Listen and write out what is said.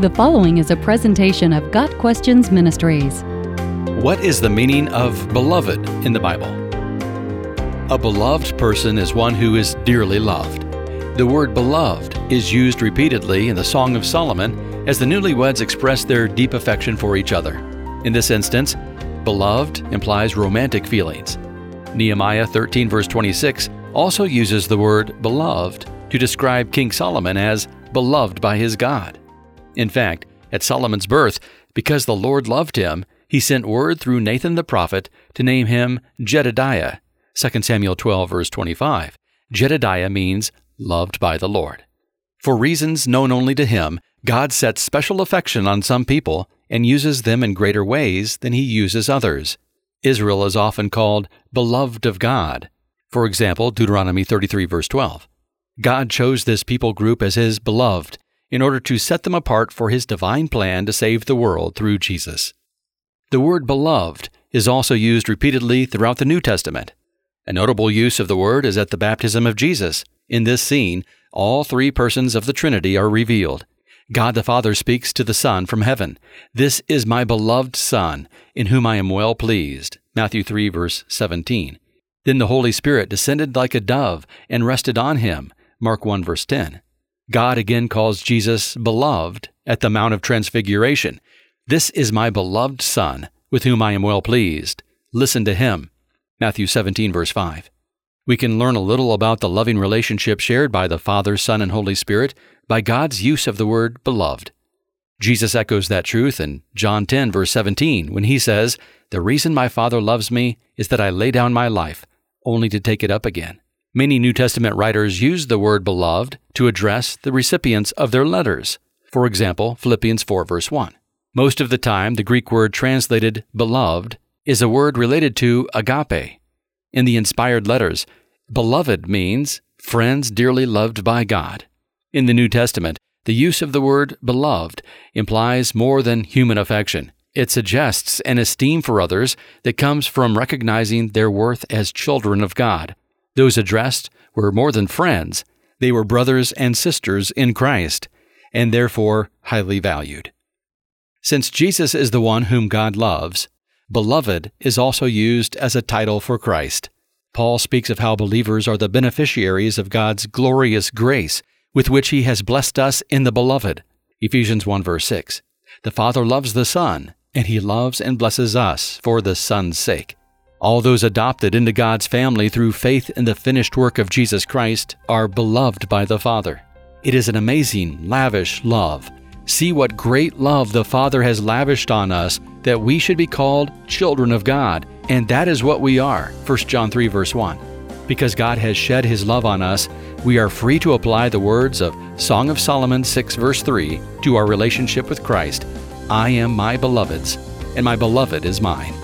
The following is a presentation of Got Questions Ministries. What is the meaning of beloved in the Bible? A beloved person is one who is dearly loved. The word beloved is used repeatedly in the Song of Solomon as the newlyweds express their deep affection for each other. In this instance, beloved implies romantic feelings. Nehemiah 13, verse 26, also uses the word beloved to describe King Solomon as beloved by his God. In fact, at Solomon's birth, because the Lord loved him, he sent word through Nathan the prophet to name him Jedediah. 2 Samuel 12, verse 25. Jedediah means loved by the Lord. For reasons known only to him, God sets special affection on some people and uses them in greater ways than he uses others. Israel is often called beloved of God. For example, Deuteronomy 33, verse 12. God chose this people group as his beloved in order to set them apart for his divine plan to save the world through Jesus. The word beloved is also used repeatedly throughout the New Testament. A notable use of the word is at the baptism of Jesus. In this scene, all three persons of the Trinity are revealed. God the Father speaks to the Son from heaven, This is my beloved Son, in whom I am well pleased. Matthew 3, verse 17. Then the Holy Spirit descended like a dove and rested on him. Mark 1, verse 10. God again calls Jesus beloved at the Mount of Transfiguration. This is my beloved Son, with whom I am well pleased. Listen to him. Matthew 17, verse 5. We can learn a little about the loving relationship shared by the Father, Son, and Holy Spirit by God's use of the word beloved. Jesus echoes that truth in John 10, verse 17, when he says, The reason my Father loves me is that I lay down my life, only to take it up again. Many New Testament writers use the word beloved to address the recipients of their letters. For example, Philippians 4, verse 1. Most of the time, the Greek word translated beloved is a word related to agape. In the inspired letters, beloved means friends dearly loved by God. In the New Testament, the use of the word beloved implies more than human affection. It suggests an esteem for others that comes from recognizing their worth as children of God. Those addressed were more than friends, they were brothers and sisters in Christ, and therefore highly valued. Since Jesus is the one whom God loves, beloved is also used as a title for Christ. Paul speaks of how believers are the beneficiaries of God's glorious grace with which he has blessed us in the beloved. Ephesians 1 verse 6. The Father loves the Son, and he loves and blesses us for the Son's sake. All those adopted into God's family through faith in the finished work of Jesus Christ are beloved by the Father. It is an amazing, lavish love. See what great love the Father has lavished on us that we should be called children of God, and that is what we are. 1 John 3 verse 1. Because God has shed his love on us, we are free to apply the words of Song of Solomon 6 verse 3 to our relationship with Christ. I am my beloved's, and my beloved is mine.